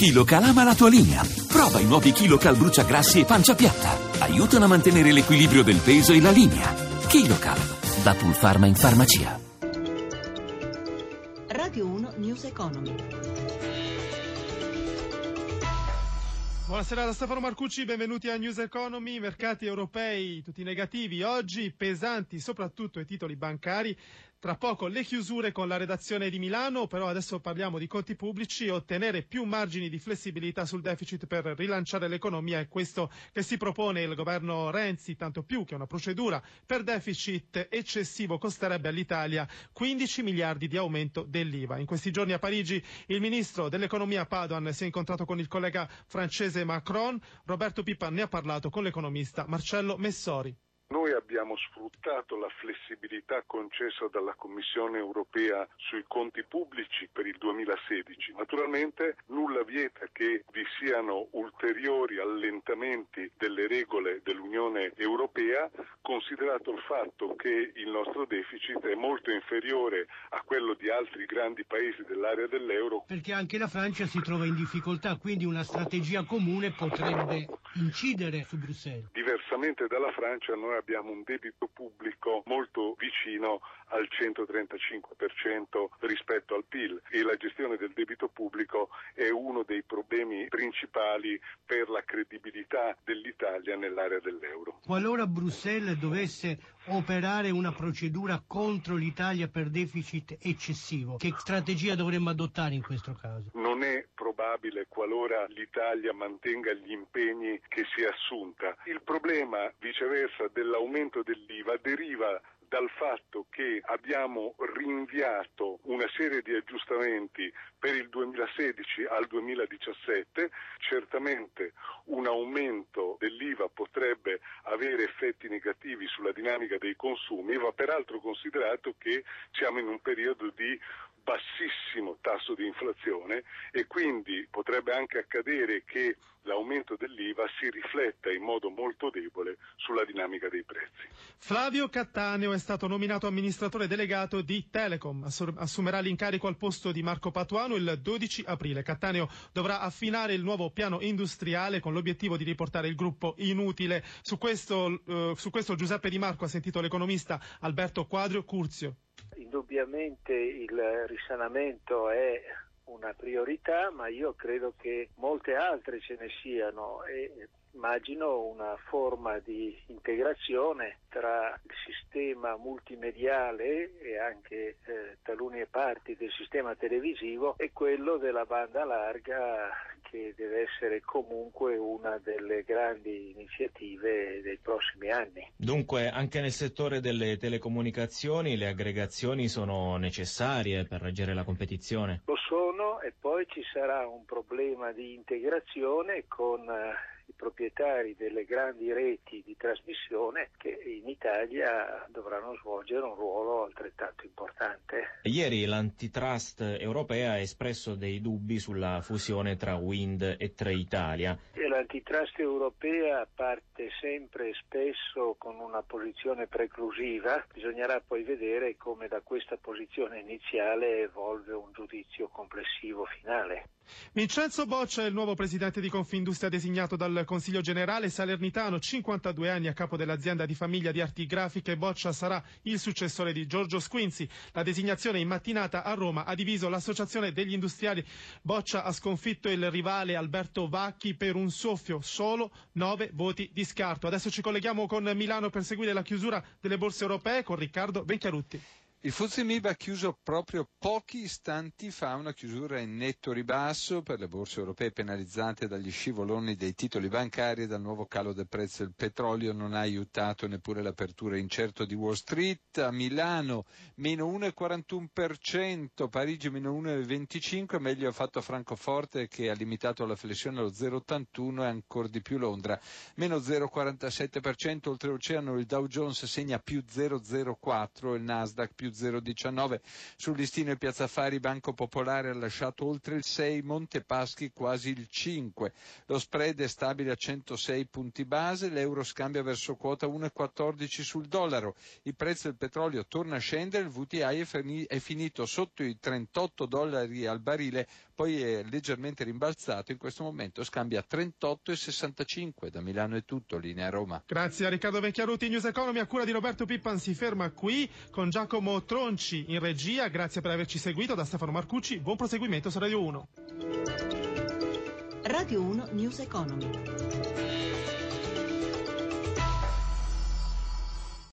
KiloCal ama la tua linea. Prova i nuovi KiloCal bruciagrassi e pancia piatta. Aiutano a mantenere l'equilibrio del peso e la linea. KiloCal, da Pulpharma in farmacia. Radio 1 News Economy. Buonasera da Stefano Marcucci, benvenuti a News Economy, mercati europei tutti negativi, oggi pesanti soprattutto i titoli bancari, tra poco le chiusure con la redazione di Milano, però adesso parliamo di conti pubblici, ottenere più margini di flessibilità sul deficit per rilanciare l'economia è questo che si propone il governo Renzi, tanto più che una procedura per deficit eccessivo costerebbe all'Italia 15 miliardi di aumento dell'IVA. In questi giorni a Parigi il ministro dell'economia Padoan si è incontrato con il collega francese Macron, Roberto Pippa ne ha parlato con l'economista Marcello Messori. Abbiamo sfruttato la flessibilità concessa dalla Commissione europea sui conti pubblici per il 2016. Naturalmente nulla vieta che vi siano ulteriori allentamenti delle regole dell'Unione europea, considerato il fatto che il nostro deficit è molto inferiore a quello di altri grandi paesi dell'area dell'euro. Perché anche la Francia si trova in difficoltà, quindi una strategia comune potrebbe incidere su Bruxelles. Diversamente dalla Francia noi abbiamo un debito pubblico molto vicino al 135% rispetto al PIL e la gestione del debito pubblico è uno dei problemi principali per la credibilità dell'Italia nell'area dell'euro. Qualora Bruxelles dovesse operare una procedura contro l'Italia per deficit eccessivo, che strategia dovremmo adottare in questo caso? Non è probabile qualora l'Italia mantenga gli impegni che si è assunta. Il problema viceversa dell'aumento dell'IVA deriva dal fatto che abbiamo rinviato una serie di aggiustamenti per il 2016 al 2017, certamente un aumento dell'IVA potrebbe avere effetti negativi sulla dinamica dei consumi, va peraltro considerato che siamo in un periodo di tasso di inflazione e quindi potrebbe anche accadere che l'aumento dell'IVA si rifletta in modo molto debole sulla dinamica dei prezzi. Flavio Cattaneo è stato nominato amministratore delegato di Telecom, assumerà l'incarico al posto di Marco Patuano il 12 aprile. Cattaneo dovrà affinare il nuovo piano industriale con l'obiettivo di riportare il gruppo inutile. Su questo, eh, su questo Giuseppe Di Marco ha sentito l'economista Alberto Quadrio Curzio. Indubbiamente il risanamento è una priorità, ma io credo che molte altre ce ne siano e immagino una forma di integrazione tra il sistema multimediale e anche eh, talune parti del sistema televisivo e quello della banda larga che deve essere comunque una delle grandi iniziative dei prossimi anni. Dunque anche nel settore delle telecomunicazioni le aggregazioni sono necessarie per reggere la competizione? Lo sono e poi ci sarà un problema di integrazione con eh, i proprietari delle grandi reti di trasmissione che in Italia dovranno svolgere un ruolo altrettanto importante. Ieri l'antitrust europea ha espresso dei dubbi sulla fusione tra Wind e Tre Italia. E l'antitrust europea parte sempre e spesso con una posizione preclusiva, bisognerà poi vedere come da questa posizione iniziale evolve un giudizio complessivo finale. Vincenzo Boccia è il nuovo presidente di Confindustria designato dal Consiglio generale salernitano, 52 anni a capo dell'azienda di famiglia di arti grafiche. Boccia sarà il successore di Giorgio Squinzi. La designazione in mattinata a Roma ha diviso l'associazione degli industriali. Boccia ha sconfitto il rivale Alberto Vacchi per un soffio, solo 9 voti di scarto. Adesso ci colleghiamo con Milano per seguire la chiusura delle borse europee con Riccardo Venchiarutti. Il Fuzzi Mib ha chiuso proprio pochi istanti fa una chiusura in netto ribasso per le borse europee penalizzate dagli scivoloni dei titoli bancari e dal nuovo calo del prezzo del petrolio non ha aiutato neppure l'apertura incerto di Wall Street. A Milano meno 1,41%, Parigi meno 1,25%, meglio ha fatto Francoforte che ha limitato la flessione allo 0,81 e ancora di più Londra meno 0,47%, oltreoceano il Dow Jones segna più 0,04 e il Nasdaq più 0,19. Sul listino in Piazza Fari Banco Popolare ha lasciato oltre il 6, Montepaschi quasi il 5. Lo spread è stabile a 106 punti base, l'euro scambia verso quota 1,14 sul dollaro. Il prezzo del petrolio torna a scendere, il VTI è finito sotto i 38 dollari al barile poi è leggermente rimbalzato, in questo momento scambia 38,65 da Milano è tutto, linea Roma. Grazie a Riccardo Vecchiaruti, News Economy a cura di Roberto Pippan si ferma qui con Giacomo Tronci in regia, grazie per averci seguito da Stefano Marcucci, buon proseguimento su Radio 1. Radio 1 News Economy.